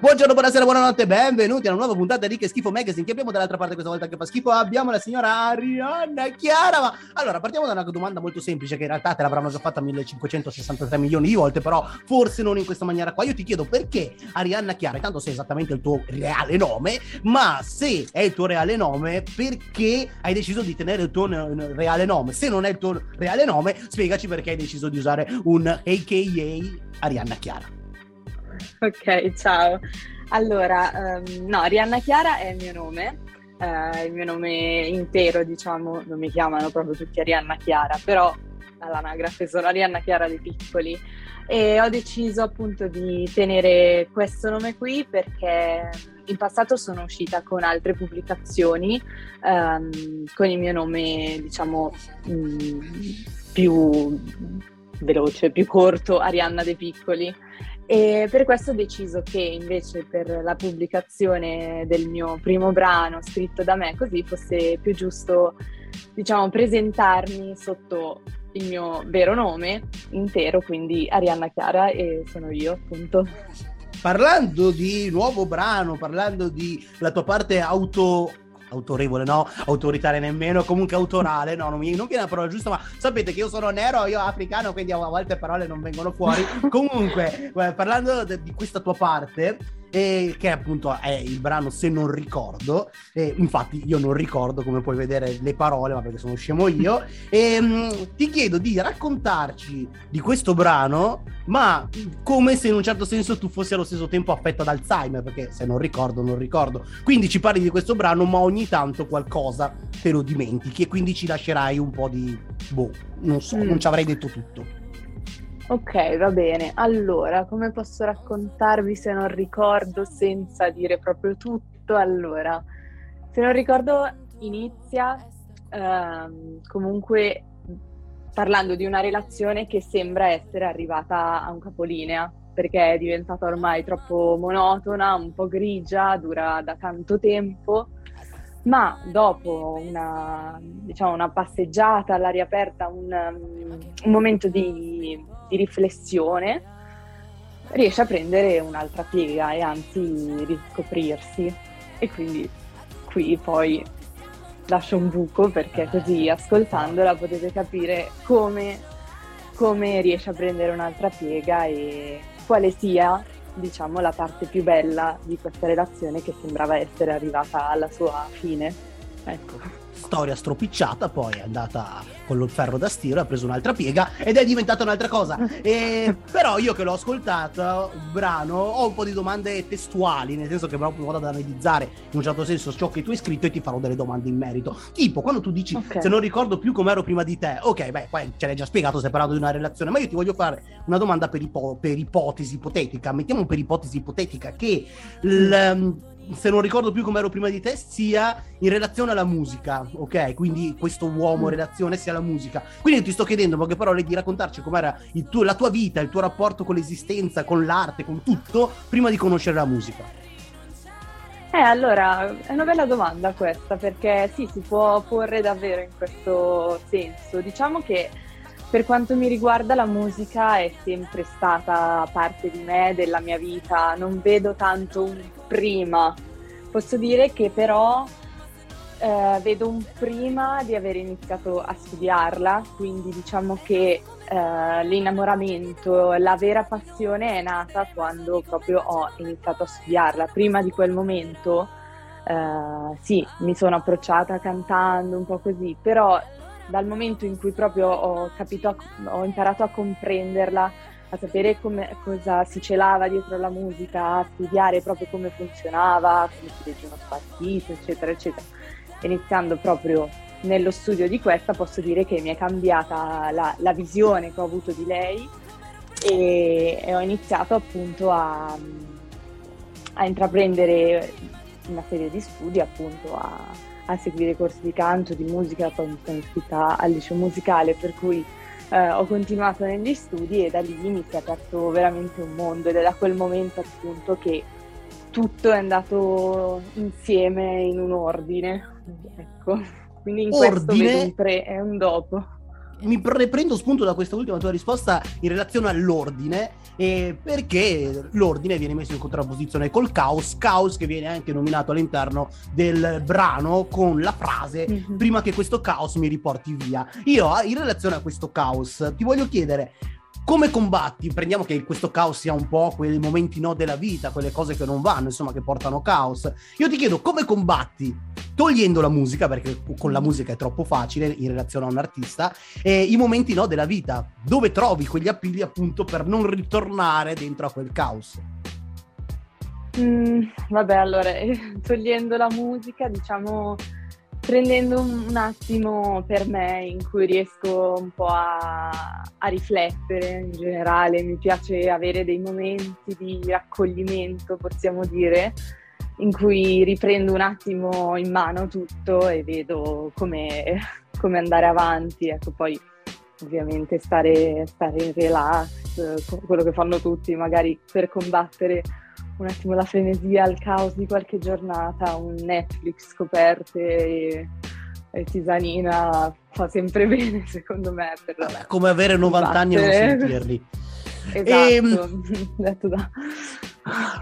Buongiorno, buonasera, buonanotte, benvenuti a una nuova puntata di Che Schifo Magazine. Che abbiamo dall'altra parte questa volta che fa schifo? Abbiamo la signora Arianna Chiara. Ma allora partiamo da una domanda molto semplice che in realtà te l'avranno già fatta 1563 milioni di volte, però forse non in questa maniera qua. Io ti chiedo perché Arianna Chiara, intanto se è esattamente il tuo reale nome, ma se è il tuo reale nome, perché hai deciso di tenere il tuo reale nome? Se non è il tuo reale nome, spiegaci perché hai deciso di usare un AKA Arianna Chiara. Ok, ciao. Allora, um, no, Arianna Chiara è il mio nome, uh, il mio nome intero, diciamo, non mi chiamano proprio tutti Arianna Chiara, però all'anagrafe sono Arianna Chiara dei Piccoli e ho deciso appunto di tenere questo nome qui perché in passato sono uscita con altre pubblicazioni um, con il mio nome, diciamo, um, più veloce, più corto, Arianna dei Piccoli. E per questo ho deciso che invece per la pubblicazione del mio primo brano scritto da me così fosse più giusto, diciamo, presentarmi sotto il mio vero nome intero, quindi Arianna Chiara e sono io, appunto. Parlando di nuovo brano, parlando di la tua parte auto autorevole, no? Autoritaria nemmeno, comunque autorale, no? Non mi non viene la parola giusta, ma sapete che io sono nero, io africano, quindi a volte parole non vengono fuori. comunque, parlando di questa tua parte, e che appunto è il brano Se non ricordo. E infatti io non ricordo, come puoi vedere, le parole, ma perché sono scemo io. E mh, ti chiedo di raccontarci di questo brano, ma come se in un certo senso tu fossi allo stesso tempo affetto ad Alzheimer, perché se non ricordo, non ricordo. Quindi ci parli di questo brano, ma ogni tanto qualcosa te lo dimentichi e quindi ci lascerai un po' di... boh, non so, mm. non ci avrei detto tutto. Ok, va bene. Allora, come posso raccontarvi se non ricordo senza dire proprio tutto? Allora, se non ricordo inizia ehm, comunque parlando di una relazione che sembra essere arrivata a un capolinea, perché è diventata ormai troppo monotona, un po' grigia, dura da tanto tempo ma dopo una, diciamo, una passeggiata all'aria aperta, un, un momento di, di, riflessione, riesce a prendere un'altra piega e anzi riscoprirsi. E quindi qui poi lascio un buco perché così ascoltandola potete capire come, come riesce a prendere un'altra piega e quale sia diciamo, la parte più bella di questa relazione che sembrava essere arrivata alla sua fine. Ecco storia stropicciata, poi è andata con il ferro da stiro, ha preso un'altra piega ed è diventata un'altra cosa. E, però io che l'ho ascoltato, il brano, ho un po' di domande testuali, nel senso che proprio vado ad analizzare in un certo senso ciò che tu hai scritto e ti farò delle domande in merito. Tipo, quando tu dici okay. se non ricordo più com'ero prima di te, ok, beh, poi ce l'hai già spiegato, stai parlando di una relazione, ma io ti voglio fare una domanda per, ipo- per ipotesi ipotetica. Mettiamo per ipotesi ipotetica che l- se non ricordo più come ero prima di te, sia in relazione alla musica, ok? Quindi questo uomo in relazione sia alla musica. Quindi ti sto chiedendo, poche parole, di raccontarci com'era tuo, la tua vita, il tuo rapporto con l'esistenza, con l'arte, con tutto, prima di conoscere la musica. Eh, allora, è una bella domanda questa, perché sì, si può porre davvero in questo senso. Diciamo che per quanto mi riguarda la musica è sempre stata parte di me, della mia vita, non vedo tanto un prima. Posso dire che però eh, vedo un prima di aver iniziato a studiarla, quindi diciamo che eh, l'innamoramento, la vera passione è nata quando proprio ho iniziato a studiarla. Prima di quel momento eh, sì, mi sono approcciata cantando un po' così, però dal momento in cui proprio ho capito, ho imparato a comprenderla, a sapere come, cosa si celava dietro la musica, a studiare proprio come funzionava, come si legge uno spartito, eccetera, eccetera. Iniziando proprio nello studio di questa, posso dire che mi è cambiata la, la visione che ho avuto di lei e, e ho iniziato appunto a, a intraprendere una serie di studi appunto a a seguire corsi di canto, di musica, poi mi sono iscritta al liceo musicale, per cui eh, ho continuato negli studi e da lì mi si è aperto veramente un mondo ed è da quel momento appunto che tutto è andato insieme in un ordine. Ecco. Quindi in ordine, questo vedo un pre e un dopo. Mi pre- prendo spunto da questa ultima tua risposta in relazione all'ordine, eh, perché l'ordine viene messo in contrapposizione col caos, caos che viene anche nominato all'interno del brano con la frase mm-hmm. prima che questo caos mi riporti via. Io in relazione a questo caos ti voglio chiedere come combatti? Prendiamo che questo caos sia un po' quei momenti no della vita, quelle cose che non vanno, insomma, che portano caos. Io ti chiedo come combatti, togliendo la musica, perché con la musica è troppo facile in relazione a un artista, eh, i momenti no della vita, dove trovi quegli appigli appunto per non ritornare dentro a quel caos. Mm, vabbè, allora, togliendo la musica, diciamo prendendo un, attimo per me in cui riesco un po' a, a, riflettere in generale, mi piace avere dei momenti di raccoglimento, possiamo dire, in cui riprendo un attimo in mano tutto e vedo come, come andare avanti. Ecco, poi ovviamente stare, stare in relax, quello che fanno tutti, magari per combattere un attimo la frenesia, il caos di qualche giornata, un Netflix scoperte e, e tisanina fa sempre bene secondo me. Per Vabbè, come avere 90 anni e non sentirli. Esatto, e, ehm, detto da...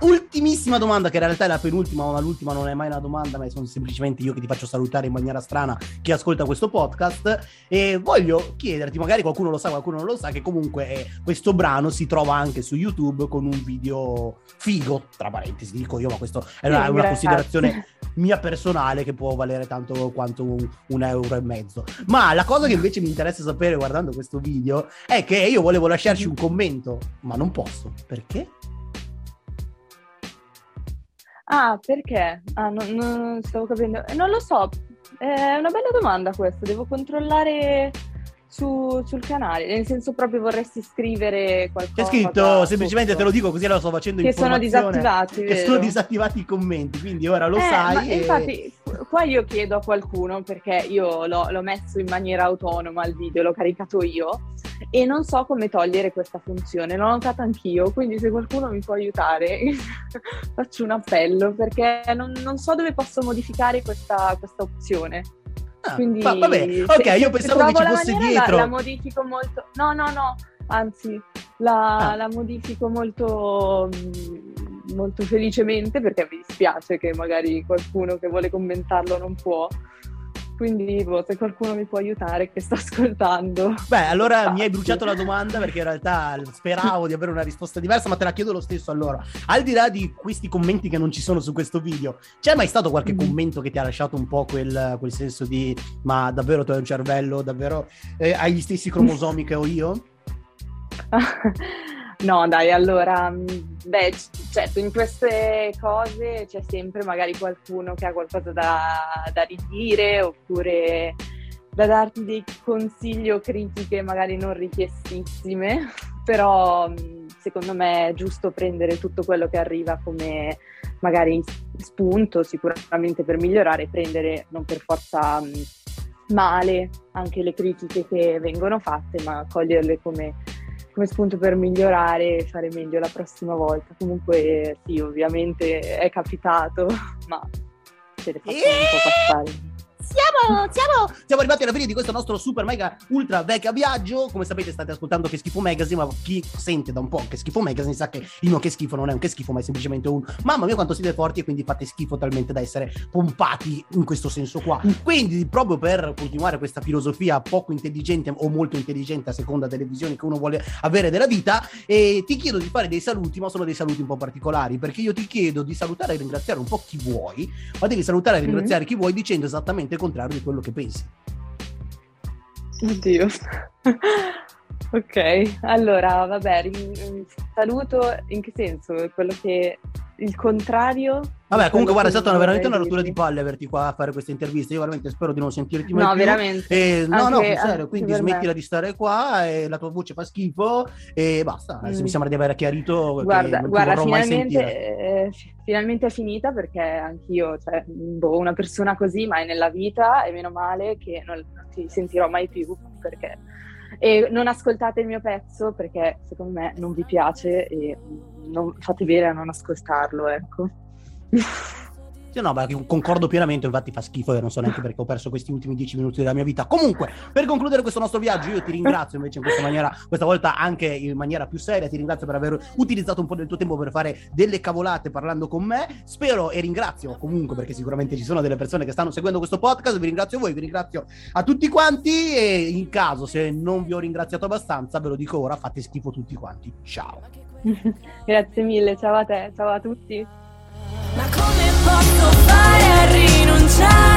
Ultimissima domanda, che in realtà è la penultima, ma l'ultima non è mai una domanda, ma sono semplicemente io che ti faccio salutare in maniera strana chi ascolta questo podcast. E voglio chiederti, magari qualcuno lo sa, qualcuno non lo sa, che comunque eh, questo brano si trova anche su YouTube con un video figo, tra parentesi, dico io, ma questo è una, una considerazione mia personale che può valere tanto quanto un, un, euro e mezzo. Ma la cosa che invece mi interessa sapere guardando questo video è che io volevo lasciarci un commento, ma non posso. Perché? Ah, perché? Ah, non, non stavo capendo. Eh, non lo so, è una bella domanda questa, devo controllare su, sul canale, nel senso proprio vorresti scrivere qualcosa. C'è scritto, semplicemente sotto. te lo dico così lo sto facendo Che sono disattivati, Che vero? sono disattivati i commenti, quindi ora lo eh, sai. E... Infatti, qua io chiedo a qualcuno, perché io l'ho, l'ho messo in maniera autonoma il video, l'ho caricato io, e non so come togliere questa funzione, l'ho notata anch'io, quindi se qualcuno mi può aiutare faccio un appello, perché non, non so dove posso modificare questa, questa opzione. Ah, Quindi, va, vabbè, ok, se, io pensavo che ci fosse dietro. La, la, modifico molto. No, no, no, anzi, la, ah. la modifico molto, mm, molto felicemente perché mi dispiace che magari qualcuno che vuole commentarlo non può. Quindi boh, se qualcuno mi può aiutare che sto ascoltando. Beh, allora mi hai bruciato la domanda perché in realtà speravo di avere una risposta diversa, ma te la chiedo lo stesso allora. Al di là di questi commenti che non ci sono su questo video, c'è mai stato qualche mm-hmm. commento che ti ha lasciato un po' quel, quel senso di ma davvero tu hai un cervello, davvero eh, hai gli stessi cromosomi che ho io? No, dai, allora, mm, beh, certo, in queste cose c'è sempre magari qualcuno che ha qualcosa da, da ridire oppure da darti dei consigli o critiche magari non richiestissime, però mm, secondo me è giusto prendere tutto quello che arriva come magari spunto, sicuramente per migliorare, prendere non per forza mm, male anche le critiche che vengono fatte, ma coglierle come come spunto per migliorare e fare meglio la prossima volta. Comunque sì, ovviamente è capitato, ma ce le facciamo un po' passare. Siamo, siamo, siamo arrivati alla fine di questo nostro super mega ultra vecchio viaggio. Come sapete, state ascoltando Che Schifo Magazine. Ma chi sente da un po' Che Schifo Magazine sa che il mio Che Schifo non è un Che Schifo, ma è semplicemente un mamma mia, quanto siete forti e quindi fate schifo talmente da essere pompati in questo senso qua. Quindi, proprio per continuare questa filosofia poco intelligente o molto intelligente a seconda delle visioni che uno vuole avere della vita, eh, ti chiedo di fare dei saluti, ma sono dei saluti un po' particolari. Perché io ti chiedo di salutare e ringraziare un po' chi vuoi, ma devi salutare e mm-hmm. ringraziare mm-hmm. chi vuoi dicendo esattamente contrario di quello che pensi. Oddio. ok, allora, vabbè, saluto in che senso? Quello che il contrario Vabbè, comunque, guarda, è stata una, veramente una rottura di palle averti qua a fare questa intervista. Io veramente spero di non sentirti mai. No, più. veramente. E, no, anche, no, serio, quindi smettila me. di stare qua. E la tua voce fa schifo. E basta. Mm. Mi sembra di aver chiarito. Guarda, guarda finalmente, eh, finalmente è finita perché anch'io, cioè, boh, una persona così mai nella vita. E meno male che non, non ti sentirò mai più perché. E non ascoltate il mio pezzo perché secondo me non vi piace e non, fate bene a non ascoltarlo, ecco. Sì, no, ma concordo pienamente, infatti fa schifo e non so neanche perché ho perso questi ultimi dieci minuti della mia vita. Comunque, per concludere questo nostro viaggio, io ti ringrazio invece in questa maniera, questa volta anche in maniera più seria, ti ringrazio per aver utilizzato un po' del tuo tempo per fare delle cavolate parlando con me. Spero e ringrazio comunque perché sicuramente ci sono delle persone che stanno seguendo questo podcast, vi ringrazio voi, vi ringrazio a tutti quanti e in caso se non vi ho ringraziato abbastanza, ve lo dico ora, fate schifo tutti quanti. Ciao. Grazie mille, ciao a te, ciao a tutti. Ma come posso fare a rinunciare?